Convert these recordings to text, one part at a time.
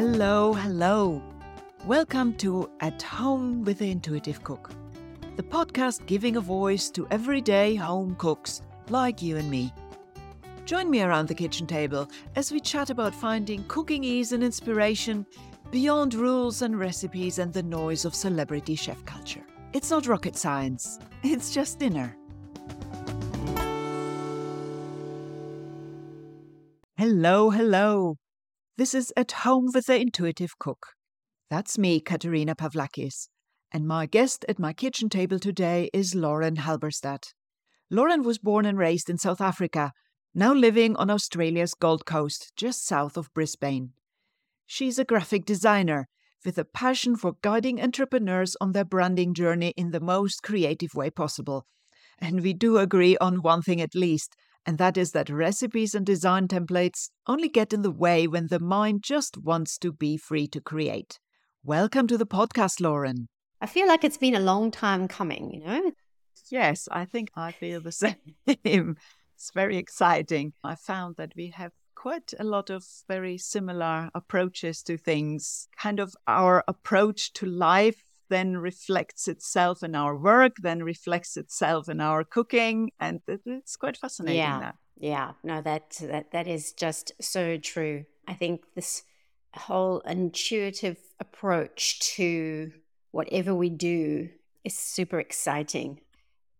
Hello, hello. Welcome to At Home with the Intuitive Cook, the podcast giving a voice to everyday home cooks like you and me. Join me around the kitchen table as we chat about finding cooking ease and inspiration beyond rules and recipes and the noise of celebrity chef culture. It's not rocket science, it's just dinner. Hello, hello. This is At Home with the Intuitive Cook. That's me, Katerina Pavlakis. And my guest at my kitchen table today is Lauren Halberstadt. Lauren was born and raised in South Africa, now living on Australia's Gold Coast, just south of Brisbane. She's a graphic designer with a passion for guiding entrepreneurs on their branding journey in the most creative way possible. And we do agree on one thing at least and that is that recipes and design templates only get in the way when the mind just wants to be free to create. Welcome to the podcast, Lauren. I feel like it's been a long time coming, you know? Yes, I think I feel the same. it's very exciting. I found that we have quite a lot of very similar approaches to things. Kind of our approach to life then reflects itself in our work, then reflects itself in our cooking, and it's quite fascinating. Yeah, that. yeah, no, that that that is just so true. I think this whole intuitive approach to whatever we do is super exciting.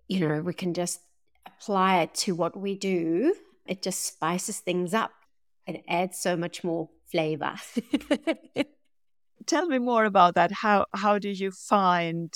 You know, we can just apply it to what we do. It just spices things up. It adds so much more flavor. tell me more about that. How how do you find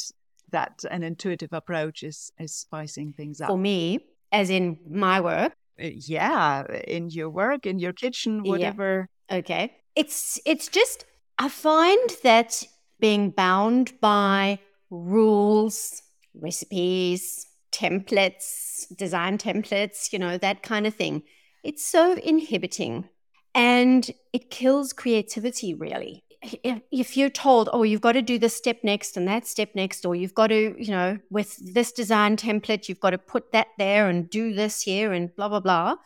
that an intuitive approach is is spicing things up? For me, as in my work. Uh, yeah, in your work, in your kitchen, whatever. Yeah. Okay. It's it's just I find that being bound by rules, recipes, templates, design templates, you know, that kind of thing. It's so inhibiting and it kills creativity really if you're told, oh, you've got to do this step next and that step next, or you've got to, you know, with this design template, you've got to put that there and do this here and blah, blah, blah,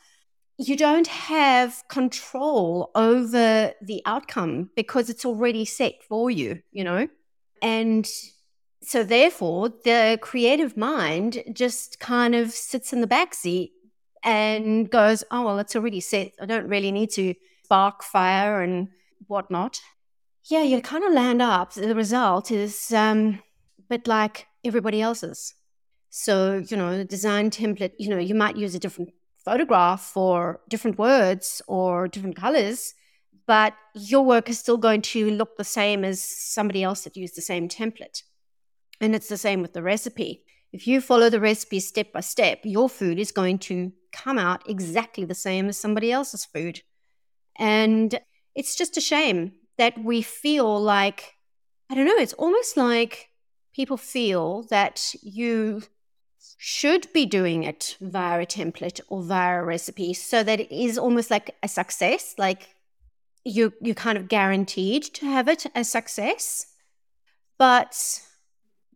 you don't have control over the outcome because it's already set for you, you know? And so, therefore, the creative mind just kind of sits in the back seat and goes, oh, well, it's already set. I don't really need to spark fire and whatnot yeah, you kind of land up. The result is um, a bit like everybody else's. So, you know, the design template, you know, you might use a different photograph for different words or different colors, but your work is still going to look the same as somebody else that used the same template. And it's the same with the recipe. If you follow the recipe step by step, your food is going to come out exactly the same as somebody else's food. And it's just a shame that we feel like, I don't know, it's almost like people feel that you should be doing it via a template or via a recipe so that it is almost like a success like you you're kind of guaranteed to have it a success. But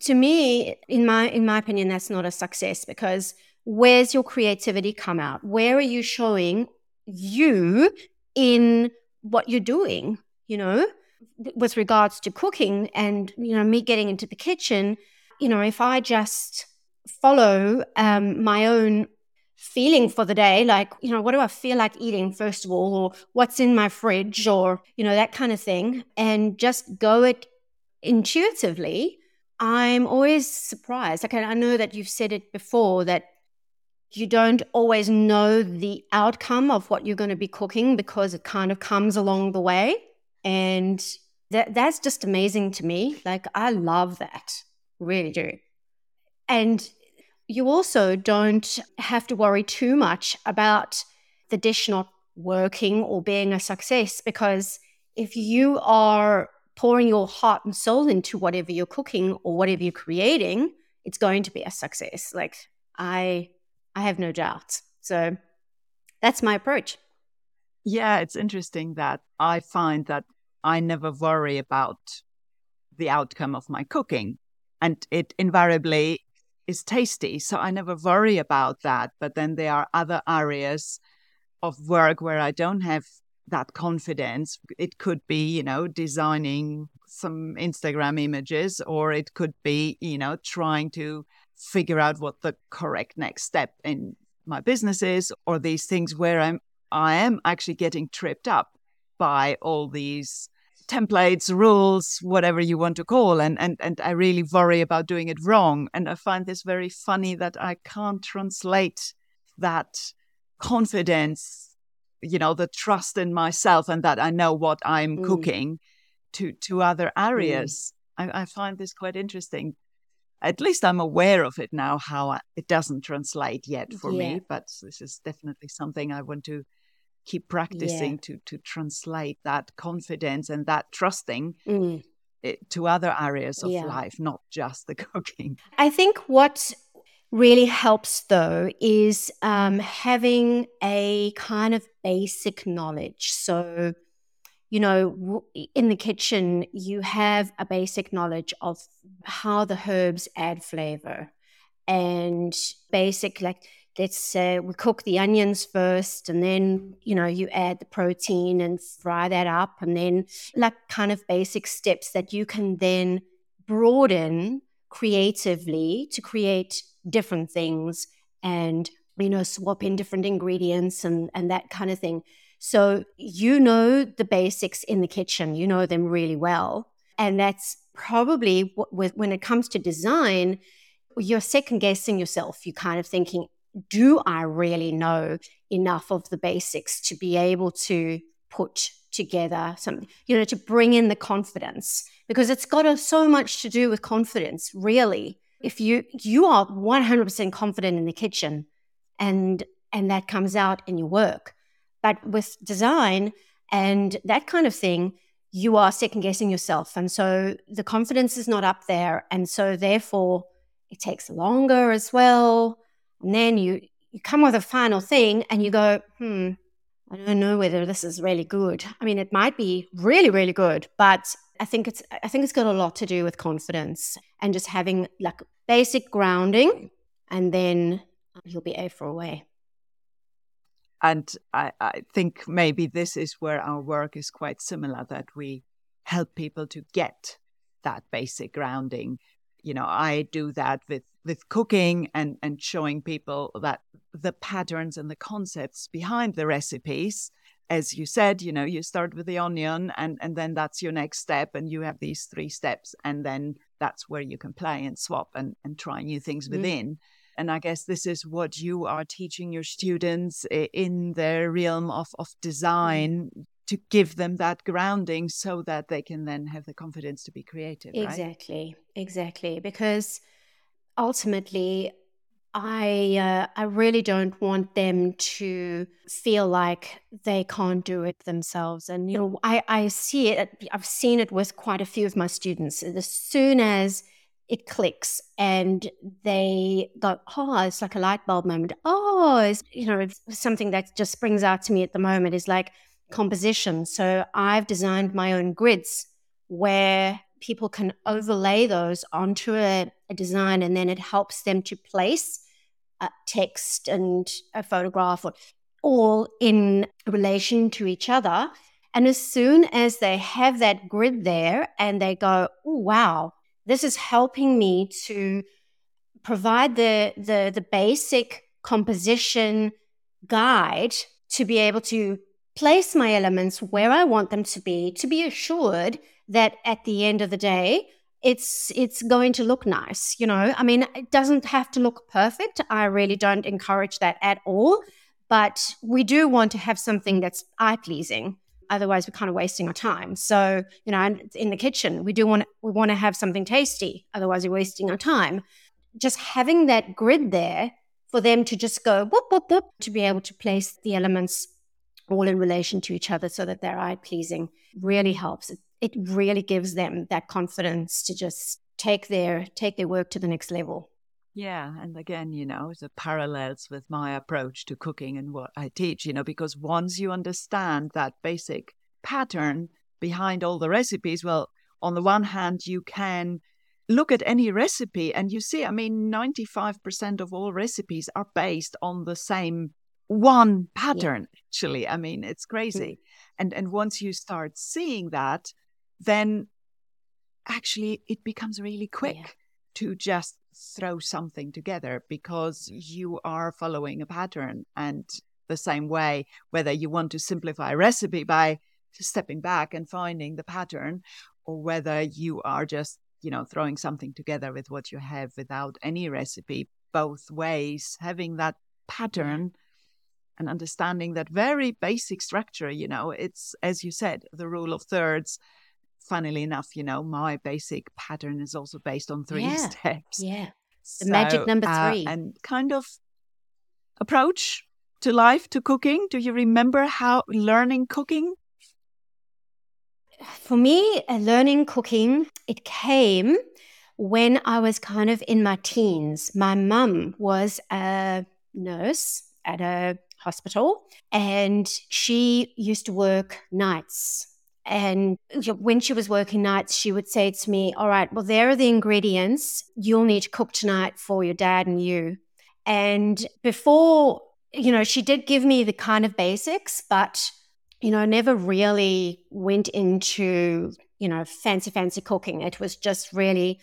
to me in my in my opinion that's not a success because where's your creativity come out? Where are you showing you in what you're doing you know, with regards to cooking and, you know, me getting into the kitchen, you know, if I just follow um, my own feeling for the day, like, you know, what do I feel like eating, first of all, or what's in my fridge, or, you know, that kind of thing, and just go it intuitively, I'm always surprised. Like, I know that you've said it before that you don't always know the outcome of what you're going to be cooking because it kind of comes along the way. And that that's just amazing to me. Like I love that. Really do. And you also don't have to worry too much about the dish not working or being a success because if you are pouring your heart and soul into whatever you're cooking or whatever you're creating, it's going to be a success. Like I I have no doubt. So that's my approach. Yeah, it's interesting that I find that I never worry about the outcome of my cooking. And it invariably is tasty. So I never worry about that. But then there are other areas of work where I don't have that confidence. It could be, you know, designing some Instagram images, or it could be, you know, trying to figure out what the correct next step in my business is, or these things where I'm I am actually getting tripped up by all these templates, rules, whatever you want to call, and and and I really worry about doing it wrong. And I find this very funny that I can't translate that confidence, you know, the trust in myself and that I know what I'm mm. cooking to to other areas. Mm. I, I, find this quite interesting. At least I'm aware of it now. How I, it doesn't translate yet for yeah. me, but this is definitely something I want to keep practicing yeah. to to translate that confidence and that trusting mm. to other areas of yeah. life, not just the cooking. I think what really helps though is um, having a kind of basic knowledge. So, you know, in the kitchen, you have a basic knowledge of how the herbs add flavor and basic, like, let's say uh, we cook the onions first and then you know you add the protein and fry that up and then like kind of basic steps that you can then broaden creatively to create different things and you know swap in different ingredients and and that kind of thing. So you know the basics in the kitchen. You know them really well. And that's probably what, when it comes to design you're second guessing yourself. You're kind of thinking do i really know enough of the basics to be able to put together something you know to bring in the confidence? Because it's got so much to do with confidence really. If you you are 100% confident in the kitchen and and that comes out in your work. But with design and that kind of thing you are second guessing yourself. And so the confidence is not up there. And so therefore it takes longer as well and then you you come with a final thing and you go hmm i don't know whether this is really good i mean it might be really really good but I think it's I think it's got a lot to do with confidence and just having like basic grounding, and then you'll be A for away. And I, I think maybe this is where our work is quite similar that we help people to get that basic grounding. You know, I do that with with cooking and and showing people that the patterns and the concepts behind the recipes as you said, you know, you start with the onion and, and then that's your next step. And you have these three steps. And then that's where you can play and swap and, and try new things mm-hmm. within. And I guess this is what you are teaching your students in their realm of, of mm-hmm. design to give them that grounding so that they can then have the confidence to be creative. Exactly, right? exactly. Because ultimately, I uh, I really don't want them to feel like they can't do it themselves. And you know, I I see it. I've seen it with quite a few of my students. As soon as it clicks and they go, oh, it's like a light bulb moment. Oh, it's, you know, it's something that just springs out to me at the moment is like composition. So I've designed my own grids where people can overlay those onto a, a design and then it helps them to place a text and a photograph or all in relation to each other. And as soon as they have that grid there and they go, oh, wow, this is helping me to provide the, the, the basic composition guide to be able to place my elements where I want them to be, to be assured that at the end of the day, it's it's going to look nice you know? I mean it doesn't have to look perfect. I really don't encourage that at all but we do want to have something that's eye pleasing. Otherwise we're kind of wasting our time. So you know in the kitchen we do want we want to have something tasty. Otherwise we're wasting our time. Just having that grid there for them to just go whoop whoop whoop to be able to place the elements all in relation to each other so that they're eye pleasing really helps. It, really gives them that confidence to just take their take their work to the next level. Yeah, and again, you know, the parallels with my approach to cooking and what I teach, you know, because once you understand that basic pattern behind all the recipes, well, on the one hand, you can look at any recipe and you see, I mean, 95% of all recipes are based on the same one pattern yeah. actually i mean it's crazy mm-hmm. and and once you start seeing that then actually it becomes really quick yeah. to just throw something together because you are following a pattern and the same way whether you want to simplify a recipe by stepping back and finding the pattern or whether you are just you know throwing something together with what you have without any recipe both ways having that pattern and understanding that very basic structure you know it's as you said the rule of thirds. Funnily enough you know my basic pattern is also based on three yeah. steps. Yeah. The so, magic number uh, three. uh, and kind of approach to life to cooking. Do you remember how learning cooking? For me uh, learning cooking it came when i was kind of in my teens. My mum was a nurse at a hospital and she used to work nights. And when she was working nights, she would say to me, All right, well, there are the ingredients you'll need to cook tonight for your dad and you. And before, you know, she did give me the kind of basics, but, you know, never really went into, you know, fancy, fancy cooking. It was just really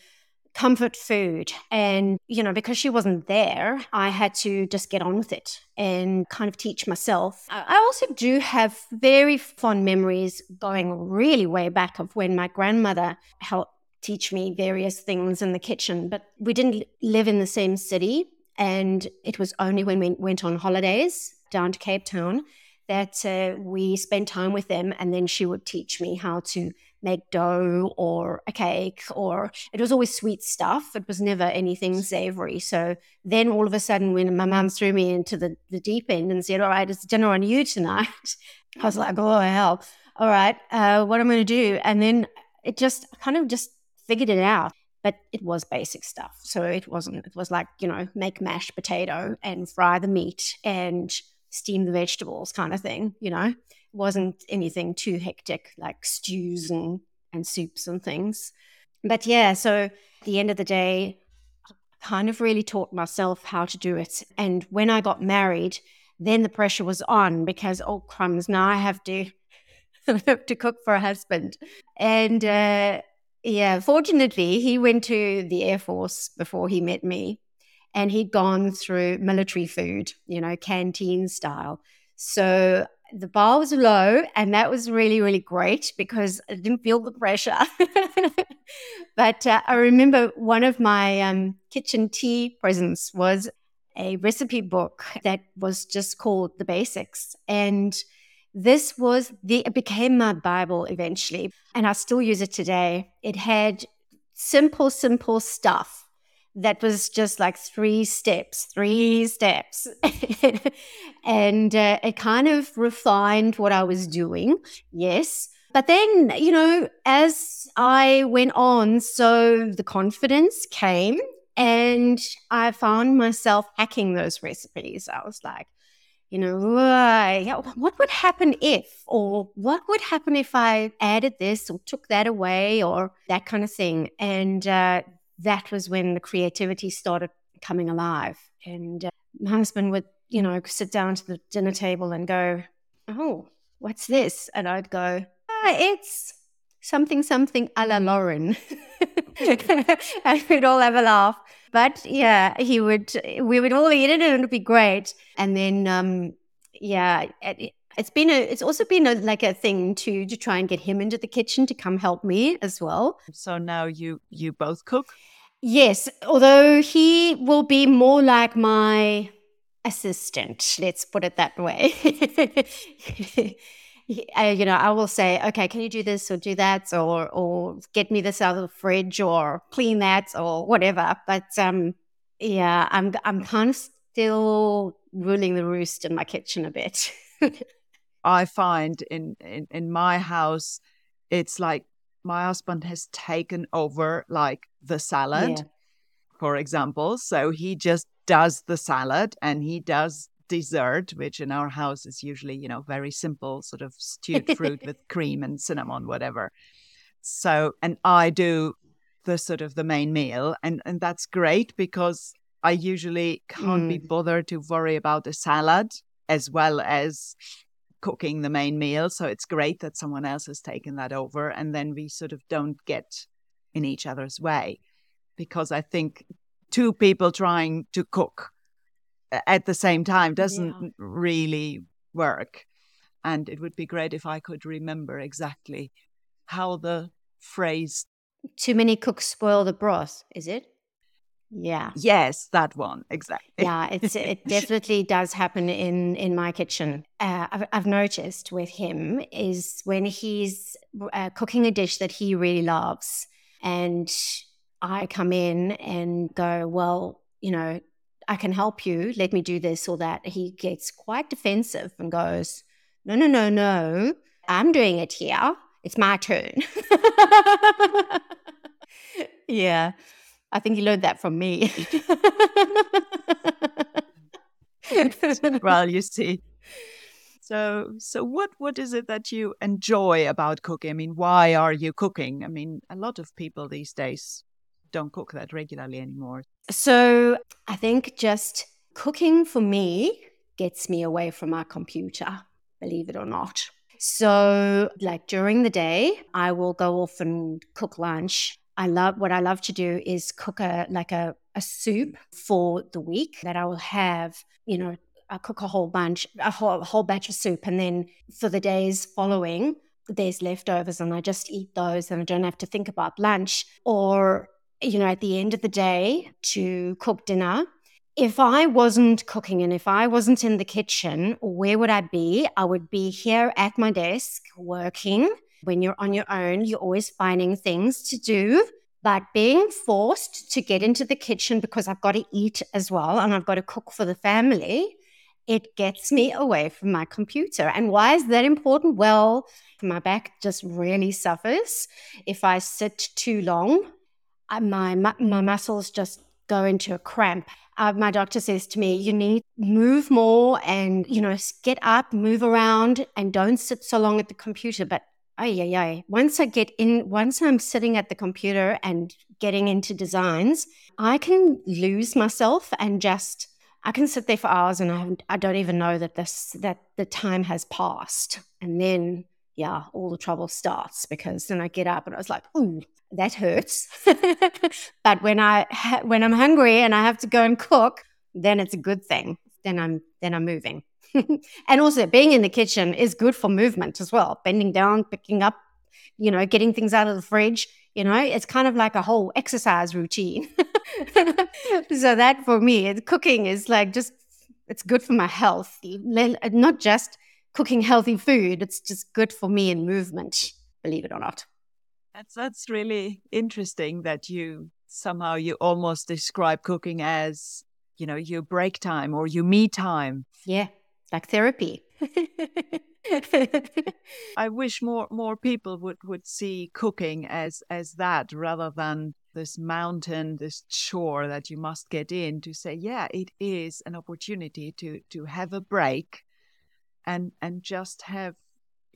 comfort food. And, you know, because she wasn't there, I had to just get on with it and kind of teach myself. I also do have very fond memories going really way back of when my grandmother helped teach me various things in the kitchen, but we didn't live in the same city. And it was only when we went on holidays down to Cape Town that uh, we spent time with them. And then she would teach me how to make dough or a cake or it was always sweet stuff. It was never anything savory. So then all of a sudden when my mum threw me into the, the deep end and said all right it's dinner on you tonight i was like oh hell. All right uh, what i'm going to do? And then it just kind of just figured it out. But it was basic stuff. So it wasn't it was like you know make mashed potato and fry the meat and steam the vegetables kind of thing you know wasn't anything too hectic like stews and, and soups and things. But yeah, so at the end of the day, I kind of really taught myself how to do it. And when I got married, then the pressure was on because, oh, crumbs, now I have to. to cook for a husband. And uh, yeah, fortunately, he went to the Air Force before he met me and he'd gone through military food, you know, canteen style. So the bar was low and that was really really great because i didn't feel the pressure. But uh, i remember one of my um, kitchen tea presents was a recipe book that was just called the basics. And this was the it became my bible eventually and i still use it today. It had simple simple stuff that was just like three steps, three steps. and uh, it kind of refined what I was doing, yes. But then, you know, as I went on, so the confidence came and I found myself hacking those recipes. I was like, you know, what would happen if, or what would happen if I added this or took that away, or that kind of thing. And uh, that was when the creativity started coming alive. And uh, my husband would, you know, sit down to the dinner table and go, Oh, what's this? And I'd go, ah, It's something, something a la Lauren. and we'd all have a laugh. But yeah, he would, we would all eat it and it would be great. And then, um, yeah, it's been a it's also been a, like a thing to to try and get him into the kitchen to come help me as well. So now you you both cook? Yes although he will be more like my assistant let's put it that way. Uh, you know i will say okay can you do this or do that or or get me this out of the fridge or clean that or whatever? But um yeah i'm i'm kind of still ruling the roost in my kitchen a bit I find in, in, in my house, it's like my husband has taken over like the salad, yeah. for example. So he just does the salad and he does dessert, which in our house is usually, you know, very simple, sort of stewed fruit with cream and cinnamon, whatever. So, and I do the sort of the main meal, and and that's great because I usually can't mm. be bothered to worry about the salad as well as cooking the main meal. So it's great that someone else has taken that over. And then we sort of don't get in each other's way. Because I think two people trying to cook at the same time doesn't yeah. really work. And it would be great if I could remember exactly how the phrase too many cooks spoil the broth, is it? Yeah. Yes, that one exactly. yeah, it's it definitely does happen in in my kitchen. Uh, I've, I've noticed with him is when he's uh, cooking a dish that he really loves, and I come in and go, well, you know, I can help you. Let me do this or that. He gets quite defensive and goes, no, no, no, no. I'm doing it here. It's my turn. yeah. I think he learned that from me. well, you see. So, so what what is it that you enjoy about cooking? I mean, why are you cooking? I mean, a lot of people these days don't cook that regularly anymore. So, I think just cooking for me gets me away from my computer, believe it or not. So, like during the day, I will go off and cook lunch I love what I love to do is cook a like a, a soup for the week that I will have, you know, I cook a whole bunch, a whole, a whole batch of soup. And then for the days following, there's leftovers and I just eat those and I don't have to think about lunch. Or, you know, at the end of the day to cook dinner. If I wasn't cooking and if I wasn't in the kitchen, where would I be? I would be here at my desk working when you're on your own, you're always finding things to do. But being forced to get into the kitchen because I've got to eat as well and I've got to cook for the family, it gets me away from my computer. And why is that important? Well, my back just really suffers if I sit too long. My, my muscles just go into a cramp. Uh, my doctor says to me, you need move more and, you know, get up, move around and don't sit so long at the computer. But ay, ay, ay. Once I get in, once I'm sitting at the computer and getting into designs, I can lose myself and just, I can sit there for hours and I, I don't even know that this, that the time has passed. And then, yeah, all the trouble starts because then I get up and I was like, ooh, that hurts. but when I, when I'm hungry and I have to go and cook, then it's a good thing. Then I'm, then I'm moving. and also being in the kitchen is good for movement as well. Bending down, picking up, you know, getting things out of the fridge. You know, it's kind of like a whole exercise routine. so that for me, cooking is like just it's good for my health. Not just cooking healthy food; it's just good for me in movement. Believe it or not. That's that's really interesting that you somehow you almost describe cooking as you know your break time or your me time. Yeah like therapy. I wish more more people would would see cooking as as that rather than this mountain, this chore that you must get in to say, yeah, it is an opportunity to to have a break and and just have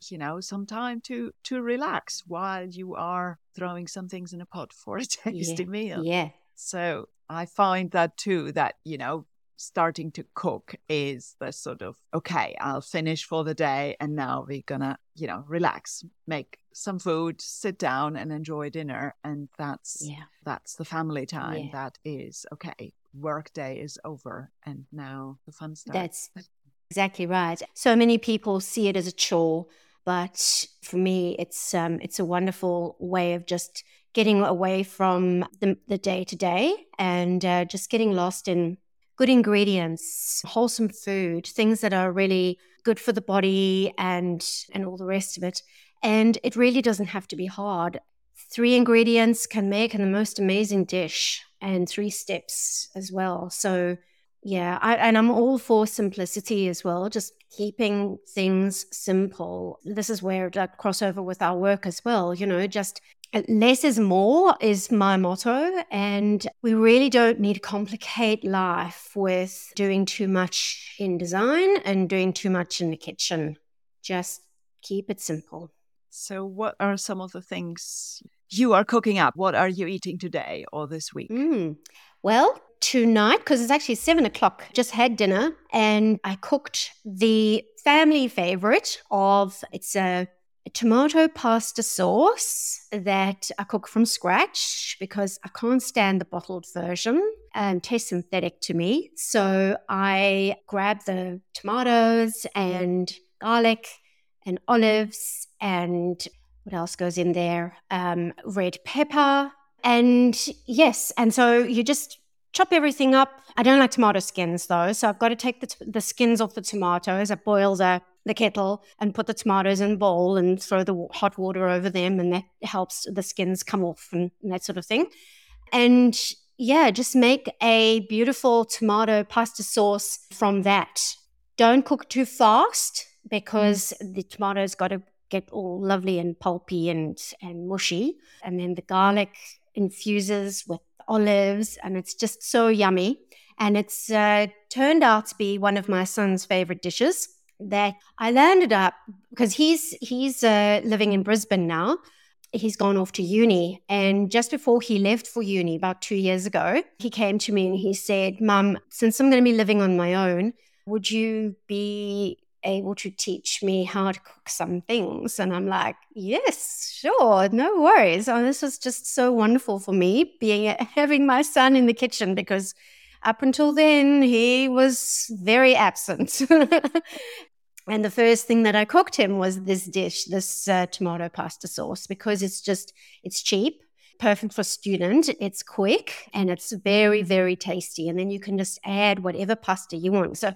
you know some time to to relax while you are throwing some things in a pot for a tasty yeah. meal. Yeah. So I find that too that you know starting to cook is the sort of okay i'll finish for the day and now we're gonna you know relax make some food sit down and enjoy dinner. And that's yeah. that's the family time yeah. that is okay work day is over and now the fun starts. That's exactly right. So many people see it as a chore but for me it's um it's a wonderful way of just getting away from the, the day to day and uh, just getting lost in good ingredients, wholesome food, things that are really good for the body and and all the rest of it. And it really doesn't have to be hard. Three ingredients can make the most amazing dish and three steps as well. So yeah, I, and I'm all for simplicity as well, just keeping things simple. This is where that crossover with our work as well, you know, just less is more is my motto. And we really don't need to complicate life with doing too much in design and doing too much in the kitchen. Just keep it simple. So, what are some of the things you are cooking up? What are you eating today or this week? Mm. Well, tonight, because it's actually seven o'clock, just had dinner and I cooked the family favorite of it's a, a tomato pasta sauce that I cook from scratch because I can't stand the bottled version. Um, tastes synthetic to me. So I grab the tomatoes and garlic and olives and what else goes in there? Um, red pepper. And yes, and so you just chop everything up. I don't like tomato skins though, so I've got to take the, t- the skins off the tomatoes. I boil the, the kettle and put the tomatoes in a bowl and throw the hot water over them, and that helps the skins come off and, and that sort of thing. And yeah, just make a beautiful tomato pasta sauce from that. Don't cook too fast because the tomatoes got to get all lovely and pulpy and, and mushy. And then the garlic infuses with olives, and it's just so yummy. And it's uh, turned out to be one of my son's favorite dishes. That I landed up because he's he's uh, living in Brisbane now. He's gone off to uni, and just before he left for uni, about two years ago, he came to me and he said, "Mum, since I'm going to be living on my own, would you be able to teach me how to cook some things. And I'm like, yes, sure, no worries. Oh, this was just so wonderful for me being having my son in the kitchen because up until then he was very absent. and the first thing that I cooked him was this dish, this uh, tomato pasta sauce, because it's just it's cheap perfect for student. It's quick and it's very, very tasty. And then you can just add whatever pasta you want. So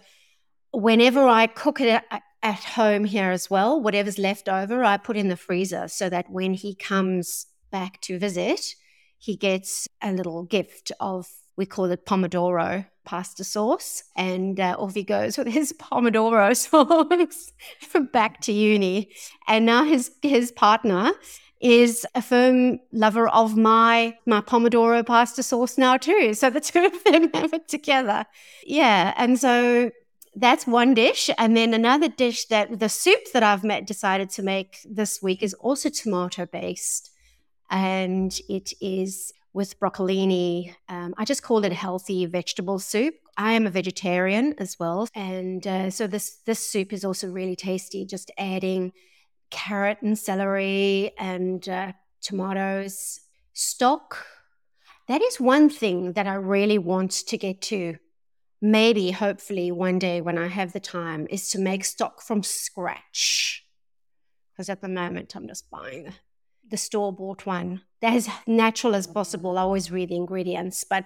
whenever I cook it at, at home here as well, whatever's left over, I put in the freezer so that when he comes back to visit, he gets a little gift of, we call it Pomodoro pasta sauce. And uh, off he goes with his Pomodoro sauce back to uni. And now his, his partner is a firm lover of my my pomodoro pasta sauce now too so the two of them have it together yeah and so that's one dish. And then another dish that the soup that I've met, decided to make this week is also tomato based. And it is with broccolini. Um, I just call it healthy vegetable soup. I am a vegetarian as well. And uh, so this, this soup is also really tasty, just adding carrot and celery and uh, tomatoes. Stock. That is one thing that I really want to get to maybe, hopefully, one day when I have the time, is to make stock from scratch. Because at the moment, I'm just buying the store bought one. They're as natural as possible. I always read the ingredients. But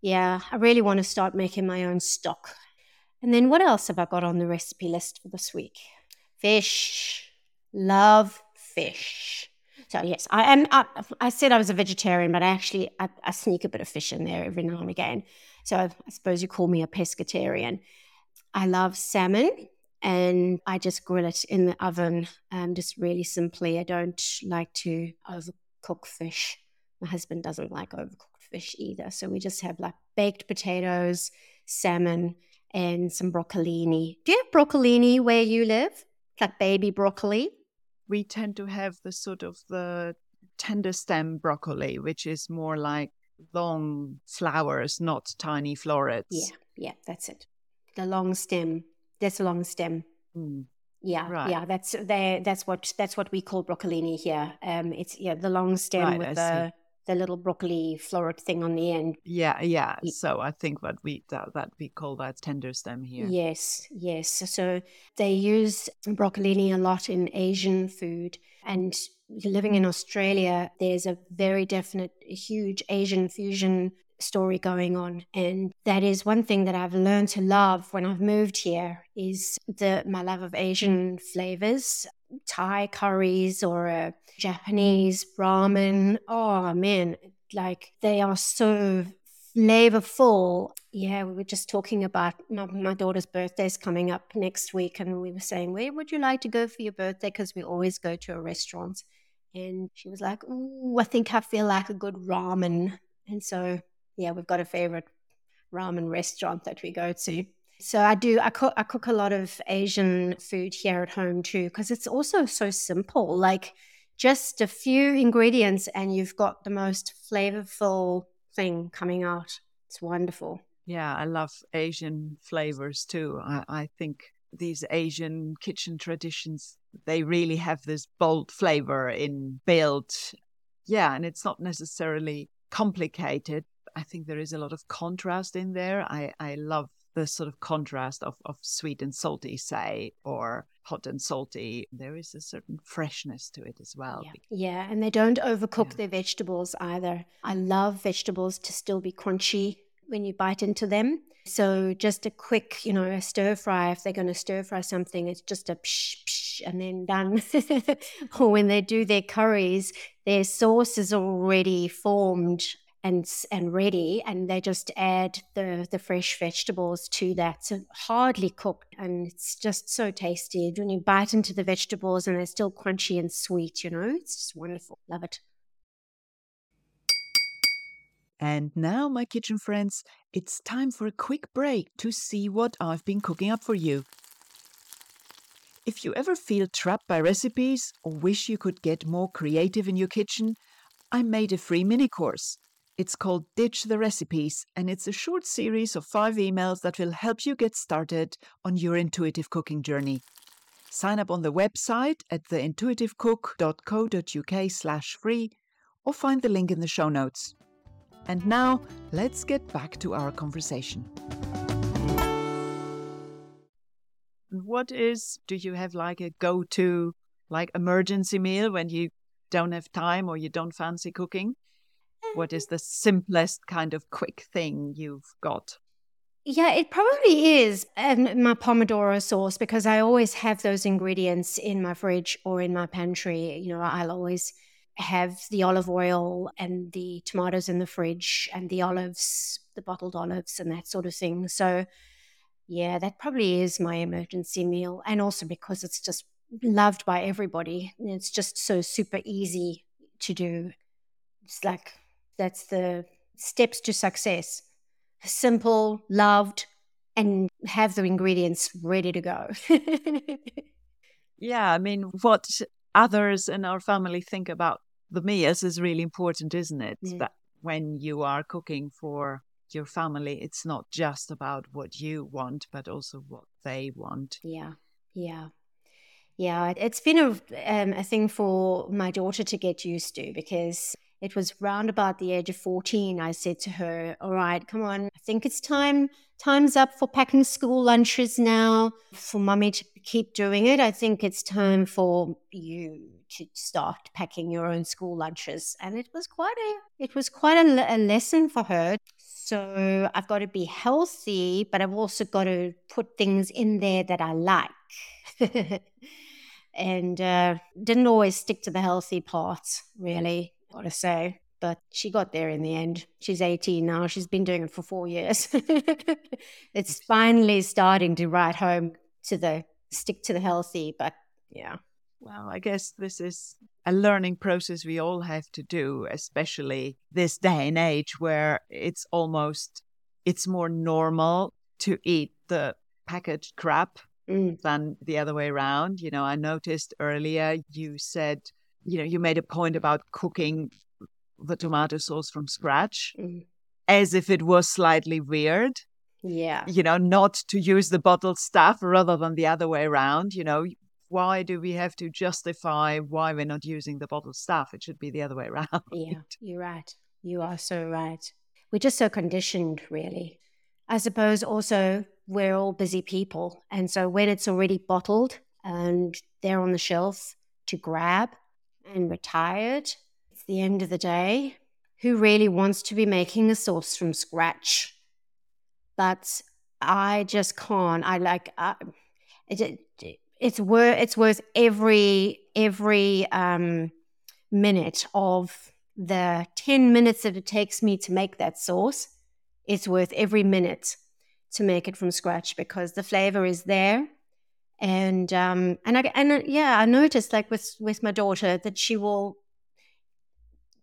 yeah, I really want to start making my own stock. And then what else have I got on the recipe list for this week? Fish. Love fish. So yes, I am. I, I, said I was a vegetarian, but I actually I, I, sneak a bit of fish in there every now and again. So I, I suppose you call me a pescatarian. I love salmon, and I just grill it in the oven, um, just really simply. I don't like to overcook fish. My husband doesn't like overcooked fish either, so we just have like baked potatoes, salmon, and some broccolini. Do you have broccolini where you live? Like baby broccoli? we tend to have the sort of the tender stem broccoli, which is more like long flowers, not tiny florets. Yeah, yeah, that's it. The long stem. That's a long stem. Mm. Yeah, right. yeah, that's there. That's what that's what we call broccolini here. Um, it's yeah, the long stem right, with I the see the little broccoli floret thing on the end. Yeah, yeah. So I think what we that, that we call that tender stem here. Yes, yes. So they use broccolini a lot in Asian food, and living in Australia, there's a very definite, huge Asian fusion story going on and that is one thing that I've learned to love when I've moved here is the my love of Asian flavors Thai curries or a Japanese ramen. Oh man, like they are so flavorful. Yeah, we were just talking about my, daughter's birthday is coming up next week, and we were saying, Where would you like to go for your birthday? Because we always go to a restaurant. And she was like, Ooh, I think I feel like a good ramen. And so, yeah, we've got a favorite ramen restaurant that we go to. So I do. I cook. I cook a lot of Asian food here at home too, because it's also so simple. Like just a few ingredients, and you've got the most flavorful thing coming out. It's wonderful. Yeah, I love Asian flavors too. I, I think these Asian kitchen traditions, they really have this bold flavor in built. Yeah, and it's not necessarily complicated. I think there is a lot of contrast in there. I, I love the sort of contrast of, of sweet and salty, say, or hot and salty. There is a certain freshness to it as well. Yeah, yeah and they don't overcook yeah. their vegetables either. I love vegetables to still be crunchy when you bite into them. So just a quick, you know, a stir fry. If they're going to stir fry something, it's just a psh, psh, and then done. or when they do their curries, their sauce is already formed and and ready and they just add the the fresh vegetables to that. So hardly cooked and it's just so tasty. When you bite into the vegetables and they're still crunchy and sweet you know it's just wonderful. Love it. And now my kitchen friends it's time for a quick break to see what i've been cooking up for you. If you ever feel trapped by recipes or wish you could get more creative in your kitchen i made a free mini course it's called Ditch the Recipes, and it's a short series of five emails that will help you get started on your intuitive cooking journey. Sign up on the website at theintuitivecook.co.uk slash free or find the link in the show notes. And now, let's get back to our conversation. What is, do you have like a go to, like emergency meal when you don't have time or you don't fancy cooking? What is the simplest kind of quick thing you've got? Yeah, it probably is um, my pomodoro sauce because I always have those ingredients in my fridge or in my pantry. You know, I'll always have the olive oil and the tomatoes in the fridge and the olives, the bottled olives, and that sort of thing. So, yeah, that probably is my emergency meal. And also because it's just loved by everybody. It's just so super easy to do. It's like that's the steps to success. Simple, loved, and have the ingredients ready to go. yeah, I mean, what others in our family think about the meals is really important, isn't it? Yeah. That when you are cooking for your family, it's not just about what you want, but also what they want. Yeah, yeah. Yeah, it's been a, um, a thing for my daughter to get used to because it was round about the age of 14 i said to her all right come on. I think it's time time's up for packing school lunches now. For mummy to keep doing it i think it's time for you to start packing your own school lunches. And it was quite a it was quite a, a lesson for her. So i've got to be healthy but i've also got to put things in there that i like. And uh, didn't always stick to the healthy parts really gotta say. But she got there in the end. She's 18 now. She's been doing it for four years. it's finally starting to write home to the stick to the healthy. But yeah. Well, I guess this is a learning process we all have to do, especially this day and age where it's almost it's more normal to eat the packaged crap mm. than the other way around. You know, I noticed earlier you said you know, you made a point about cooking the tomato sauce from scratch mm. as if it was slightly weird. Yeah. You know, not to use the bottled stuff rather than the other way around. You know, why do we have to justify why we're not using the bottled stuff? It should be the other way around. Yeah, you're right. You are so right. We're just so conditioned, really. I suppose also we're all busy people. And so when it's already bottled and they're on the shelf to grab, and retired. It's the end of the day. Who really wants to be making a sauce from scratch? But I just can't. I like uh, it, it's worth it's worth every every um, minute of the ten minutes that it takes me to make that sauce. It's worth every minute to make it from scratch because the flavor is there and um and I and uh, yeah, I noticed like with with my daughter that she will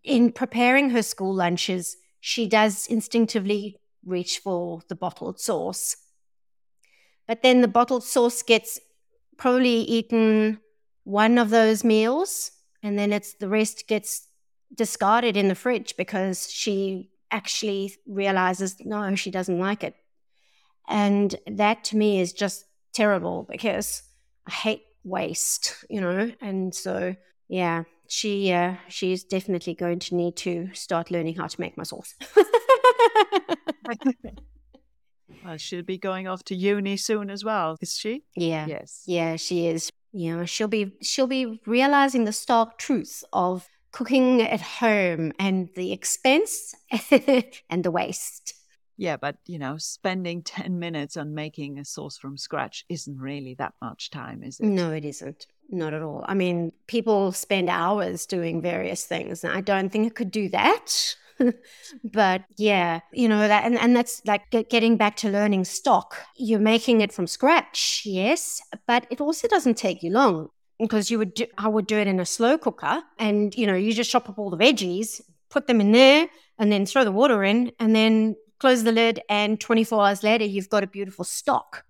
in preparing her school lunches, she does instinctively reach for the bottled sauce. But then the bottled sauce gets probably eaten one of those meals and then it's the rest gets discarded in the fridge because she actually realizes no, she doesn't like it. And that to me is just terrible because I hate waste, you know. And so, yeah, she uh, she's definitely going to need to start learning how to make my sauce. well, she'll be going off to uni soon as well, is she? Yeah. Yes. Yeah, she is. You know, she'll be she'll be realizing the stark truth of cooking at home and the expense and the waste. Yeah, but you know, spending 10 minutes on making a sauce from scratch isn't really that much time, is it? No, it isn't. Not at all. I mean, people spend hours doing various things, I don't think I could do that. but yeah, you know that, and, and that's like getting back to learning stock. You're making it from scratch, yes, but it also doesn't take you long because you would do, I would do it in a slow cooker, and you know you just chop up all the veggies, put them in there, and then throw the water in, and then close the lid, and 24 hours later you've got a beautiful stock.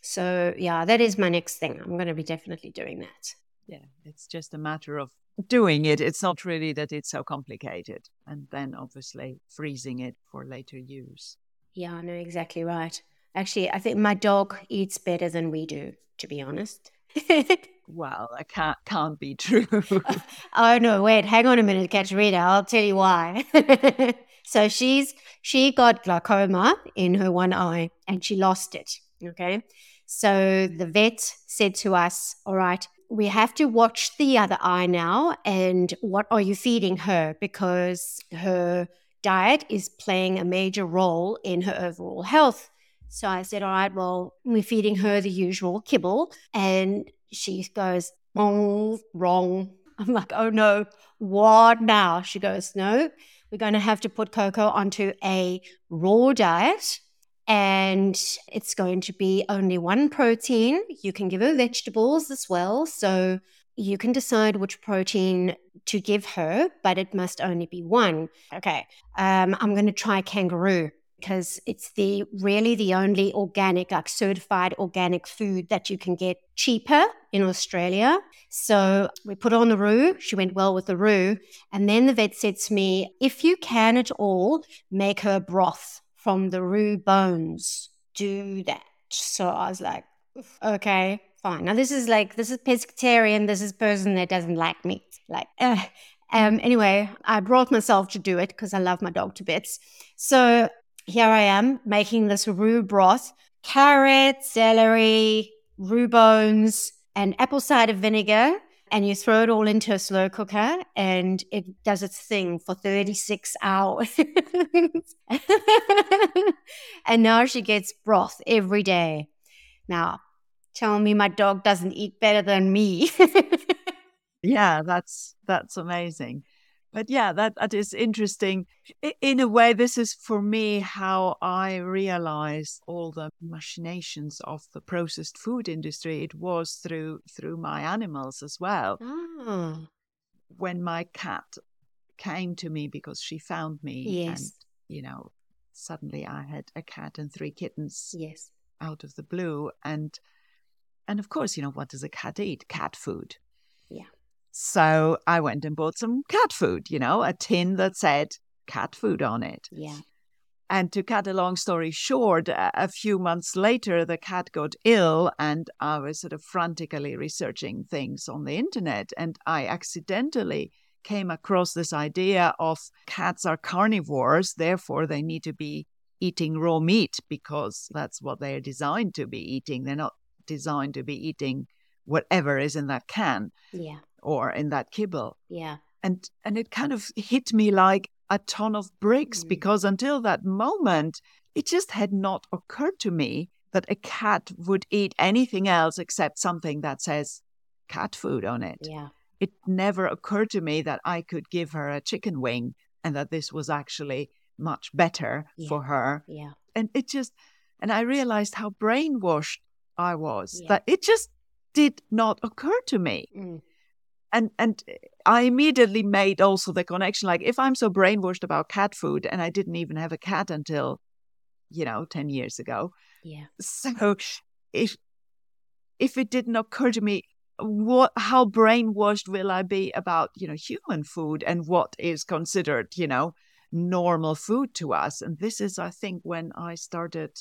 So, yeah, that is my next thing. I'm going to be definitely doing that. Yeah, it's just a matter of doing it. It's not really that it's so complicated. And then obviously freezing it for later use. Yeah, I know exactly right. Actually, I think my dog eats better than we do, to be honest. well, that can't can't be true. oh no, wait, hang on a minute, Katerina. I'll tell you why. so she's she got glaucoma in her one eye and she lost it. Okay. So the vet said to us, All right, we have to watch the other eye now. And what are you feeding her? Because her diet is playing a major role in her overall health. So I said, All right, well, we're feeding her the usual kibble. And she goes, Oh, wrong. I'm like, Oh no, what now? She goes, No, we're going to have to put Coco onto a raw diet and it's going to be only one protein. You can give her vegetables as well. So you can decide which protein to give her, but it must only be one. Okay. Um, I'm going to try kangaroo because it's the really the only organic, like certified organic food that you can get cheaper in Australia. So we put on the roo. She went well with the roo. And then the vet said to me, if you can at all, make her broth from the roo bones. Do that. So I was like, okay, fine. Now this is like this is pescatarian. This is person that doesn't like meat. Like, uh, um. Anyway, I brought myself to do it because I love my dog to bits. So here I am making this roo broth: carrot, celery, roo bones, and apple cider vinegar and you throw it all into a slow cooker and it does its thing for 36 hours. and now she gets broth every day. Now, tell me my dog doesn't eat better than me. yeah, that's that's amazing but yeah, that, that is interesting. In a way, this is for me how I realized all the machinations of the processed food industry. It was through through my animals as well. Oh. When my cat came to me because she found me, yes. and you know, suddenly I had a cat and three kittens. Yes. Out of the blue, and and of course, you know, what does a cat eat? Cat food. So I went and bought some cat food, you know, a tin that said cat food on it. Yeah. And to cut a long story short, a few months later, the cat got ill, and I was sort of frantically researching things on the internet. And I accidentally came across this idea of cats are carnivores, therefore, they need to be eating raw meat because that's what they're designed to be eating. They're not designed to be eating whatever is in that can. Yeah or in that kibble. Yeah. And and it kind of hit me like a ton of bricks mm. because until that moment it just had not occurred to me that a cat would eat anything else except something that says cat food on it. Yeah. It never occurred to me that I could give her a chicken wing and that this was actually much better yeah. for her. Yeah. And it just and I realized how brainwashed I was yeah. that it just did not occur to me. Mm and and I immediately made also the connection like if I'm so brainwashed about cat food and I didn't even have a cat until you know 10 years ago yeah so if if it didn't occur to me what how brainwashed will I be about you know human food and what is considered you know normal food to us. And this is, I think, when I started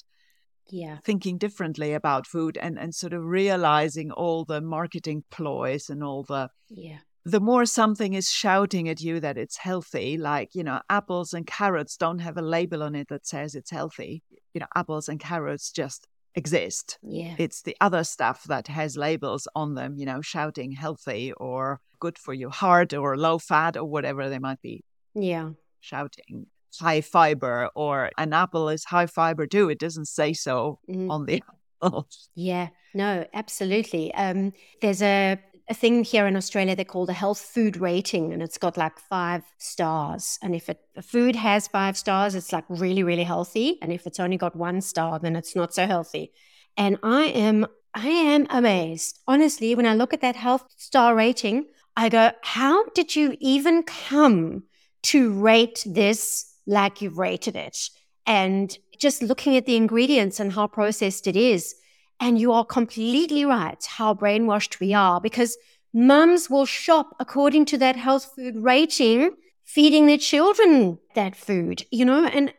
yeah thinking differently about food and, and sort of realizing all the marketing ploys and all the yeah the more something is shouting at you that it's healthy, like, you know, apples and carrots don't have a label on it that says it's healthy. You know, apples and carrots just exist. Yeah. It's the other stuff that has labels on them, you know, shouting healthy or good for your heart or low fat or whatever they might be. Yeah. Shouting high fiber or an apple is high fiber too. It doesn't say so mm. on the apple. Yeah, no, absolutely. Um, there's a a thing here in Australia they call the health food rating, and it's got like five stars. And if it, a food has five stars, it's like really, really healthy. And if it's only got one star, then it's not so healthy. And I am, I am amazed. Honestly, when I look at that health star rating, I go, how did you even come to rate this like you've rated it? And just looking at the ingredients and how processed it is, and you are completely right how brainwashed we are because mums will shop according to that health food rating, feeding their children that food, you know? And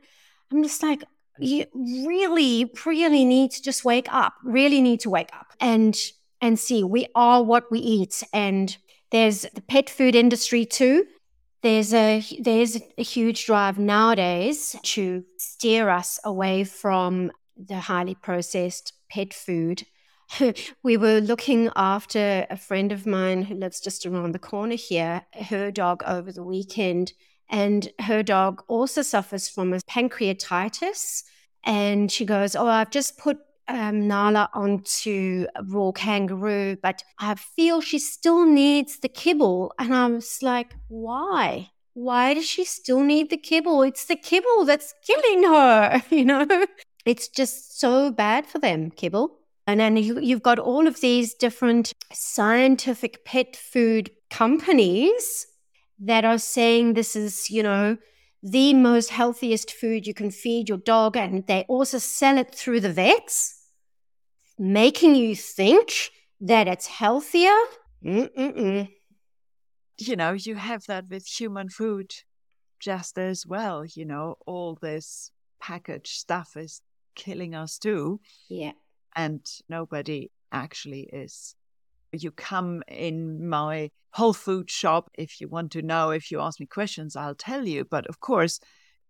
I'm just like, you really, really need to just wake up, really need to wake up and and see we are what we eat. And there's the pet food industry too. There's a there's a huge drive nowadays to steer us away from the highly processed pet food. we were looking after a friend of mine who lives just around the corner here, her dog over the weekend. And her dog also suffers from a pancreatitis. And she goes, Oh, I've just put um, Nala onto raw kangaroo, but I feel she still needs the kibble. And I was like, Why? Why does she still need the kibble? It's the kibble that's killing her, you know? It's just so bad for them, kibble. And then you, you've got all of these different scientific pet food companies that are saying this is, you know, the most healthiest food you can feed your dog. And they also sell it through the vets, making you think that it's healthier. Mm-mm-mm. You know, you have that with human food just as well. You know, all this packaged stuff is killing us too. Yeah. And nobody actually is. You come in my whole food shop if you want to know, if you ask me questions, I'll tell you. But of course,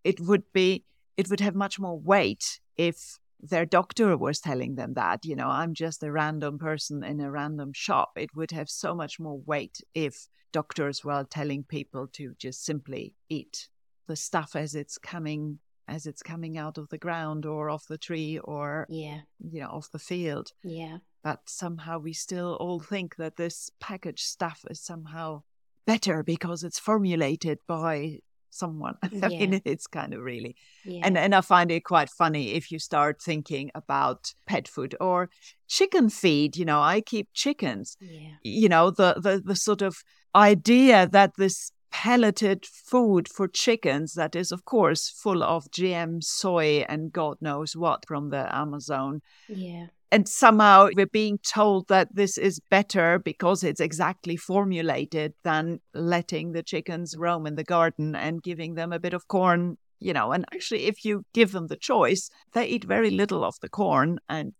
it would be, it would have much more weight if their doctor was telling them that, you know, I'm just a random person in a random shop. It would have so much more weight if doctors were telling people to just simply eat the stuff as it's coming as it's coming out of the ground or off the tree or yeah. you know off the field. Yeah. But somehow we still all think that this packaged stuff is somehow better because it's formulated by someone i yeah. mean it's kind of really yeah. and and i find it quite funny if you start thinking about pet food or chicken feed you know i keep chickens yeah. you know the the the sort of idea that this pelleted food for chickens that is, of course, full of GM soy and God knows what from the Amazon. Yeah. And somehow we're being told that this is better because it's exactly formulated than letting the chickens roam in the garden and giving them a bit of corn, you know. And actually, if you give them the choice, they eat very little of the corn and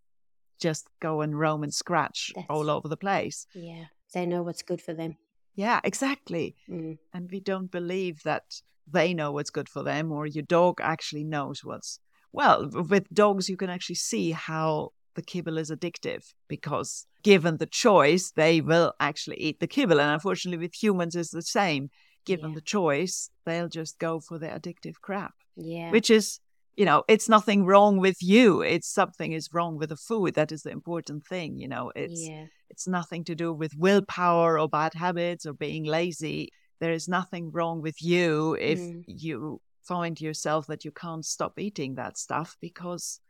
just go and roam and scratch That's, all over the place. Yeah. They know what's good for them. Yeah, exactly. Mm. And we don't believe that they know what's good for them or your dog actually knows what's. Well, with dogs, you can actually see how the kibble is addictive because given the choice, they will actually eat the kibble. And unfortunately, with humans, it's the same. Given yeah. the choice, they'll just go for the addictive crap. Yeah. Which is you know it's nothing wrong with you it's something is wrong with the food that is the important thing you know it's yeah. it's nothing to do with willpower or bad habits or being lazy there is nothing wrong with you if mm. you find yourself that you can't stop eating that stuff because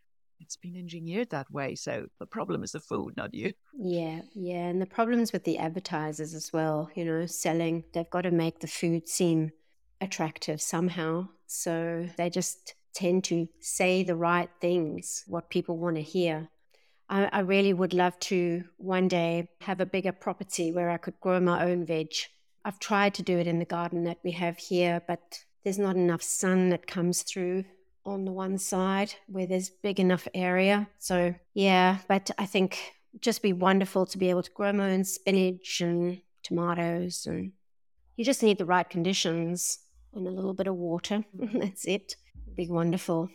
it's been engineered that way so the problem is the food not you yeah yeah and the problems with the advertisers as well you know selling they've got to make the food seem attractive somehow so they just tend to say the right things, what people want to hear. I, I, really would love to one day have a bigger property where I could grow my own veg. I've tried to do it in the garden that we have here, but there's not enough sun that comes through on the one side where there's big enough area. So yeah, but I think just be wonderful to be able to grow my own spinach and tomatoes and you just need the right conditions and a little bit of water. That's it. Be wonderful.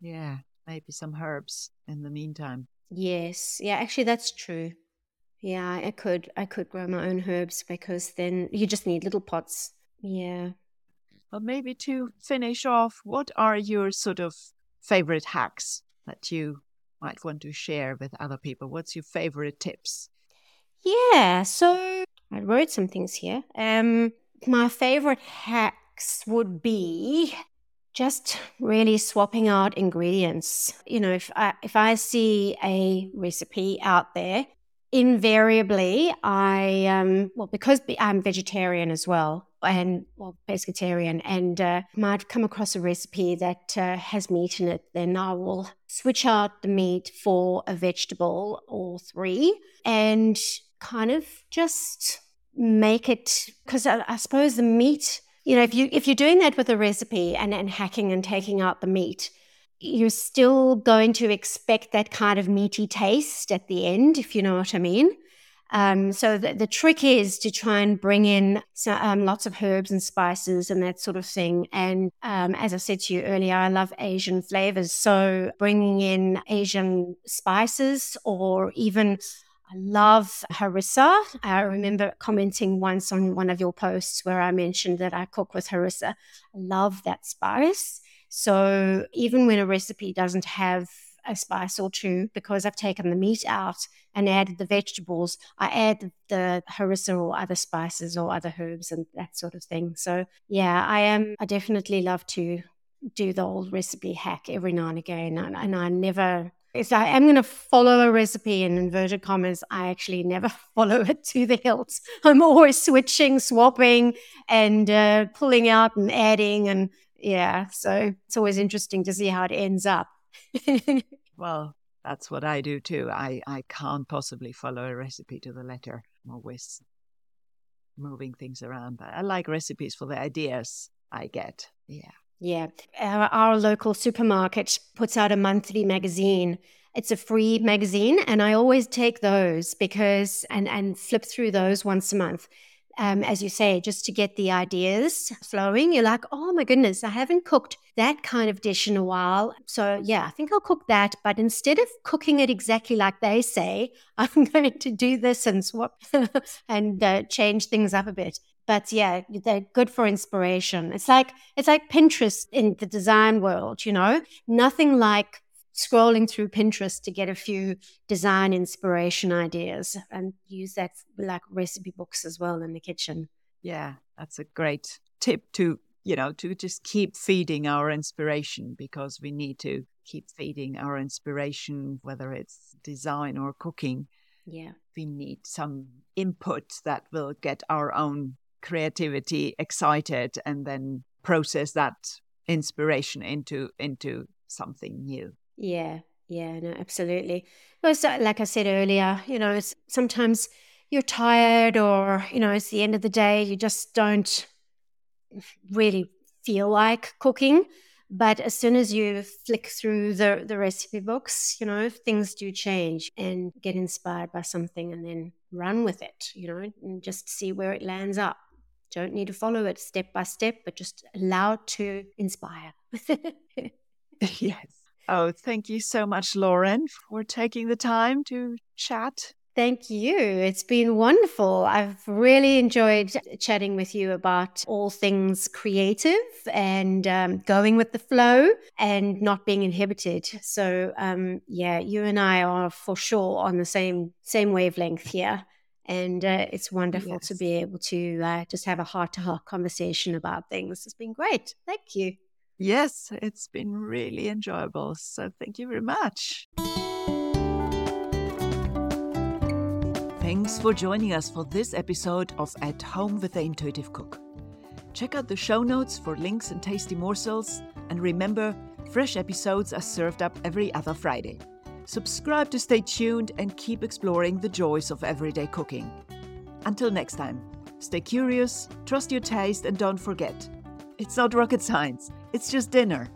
Yeah, maybe some herbs in the meantime. Yes. Yeah, actually that's true. Yeah, I could I could grow my own herbs because then you just need little pots. Yeah. Well, maybe to finish off, what are your sort of favorite hacks that you might want to share with other people? What's your favorite tips? Yeah, so I wrote some things here. Um, my favorite hacks would be just really swapping out ingredients. You know, if I if I see a recipe out there, invariably I um well because I'm vegetarian as well and well pescatarian and uh, might come across a recipe that uh, has meat in it, then I will switch out the meat for a vegetable or three and kind of just make it because I, I suppose the meat you know if you if you're doing that with a recipe and, and hacking and taking out the meat you're still going to expect that kind of meaty taste at the end if you know what i mean um, so the, the, trick is to try and bring in um, lots of herbs and spices and that sort of thing. And um, as I said to you earlier, I love Asian flavors. So bringing in Asian spices or even I love harissa. I remember commenting once on one of your posts where I mentioned that I cook with harissa. I love that spice. So even when a recipe doesn't have a spice or two, because I've taken the meat out and added the vegetables, I add the, harissa or other spices or other herbs and that sort of thing. So yeah, I am. I definitely love to do the old recipe hack every now and again, and, and I never if I am going to follow a recipe in inverted commas, I actually never follow it to the hilt. I'm always switching, swapping, and uh, pulling out and adding. And yeah, so it's always interesting to see how it ends up. well, that's what I do too. I, I can't possibly follow a recipe to the letter. I'm always moving things around. But I like recipes for the ideas I get. Yeah. Yeah. Our, our, local supermarket puts out a monthly magazine. It's a free magazine, and I always take those because and and flip through those once a month. Um, as you say, just to get the ideas flowing. You're like, oh my goodness, I haven't cooked that kind of dish in a while. So, yeah, I think I'll cook that. But instead of cooking it exactly like they say, I'm going to do this and swap and uh, change things up a bit but yeah, they're good for inspiration. It's like it's like Pinterest in the design world, you know? Nothing like scrolling through Pinterest to get a few design inspiration ideas and use that like recipe books as well in the kitchen. Yeah, that's a great tip to, you know, to just keep feeding our inspiration because we need to keep feeding our inspiration, whether it's design or cooking. Yeah. We need some input that will get our own creativity excited and then process that inspiration into into something new. Yeah yeah no absolutely. So, like i said earlier you know sometimes you're tired or you know it's the end of the day you just don't really feel like cooking. But as soon as you flick through the, the recipe books you know things do change and get inspired by something and then run with it you know and just see where it lands up don't need to follow it step by step, but just allow it to inspire. yes. Oh, thank you so much, Lauren, for taking the time to chat. Thank you. It's been wonderful. I've really enjoyed chatting with you about all things creative and um, going with the flow and not being inhibited. So, um, yeah, you and I are for sure on the same same wavelength here. And uh, it's wonderful yes. to be able to uh, just have a heart to heart conversation about things. It's been great. Thank you. Yes, it's been really enjoyable. So thank you very much. Thanks for joining us for this episode of At Home with the Intuitive Cook. Check out the show notes for links and tasty morsels. And remember, fresh episodes are served up every other Friday. Subscribe to stay tuned and keep exploring the joys of everyday cooking. Until next time, stay curious, trust your taste, and don't forget It's not rocket science, it's just dinner.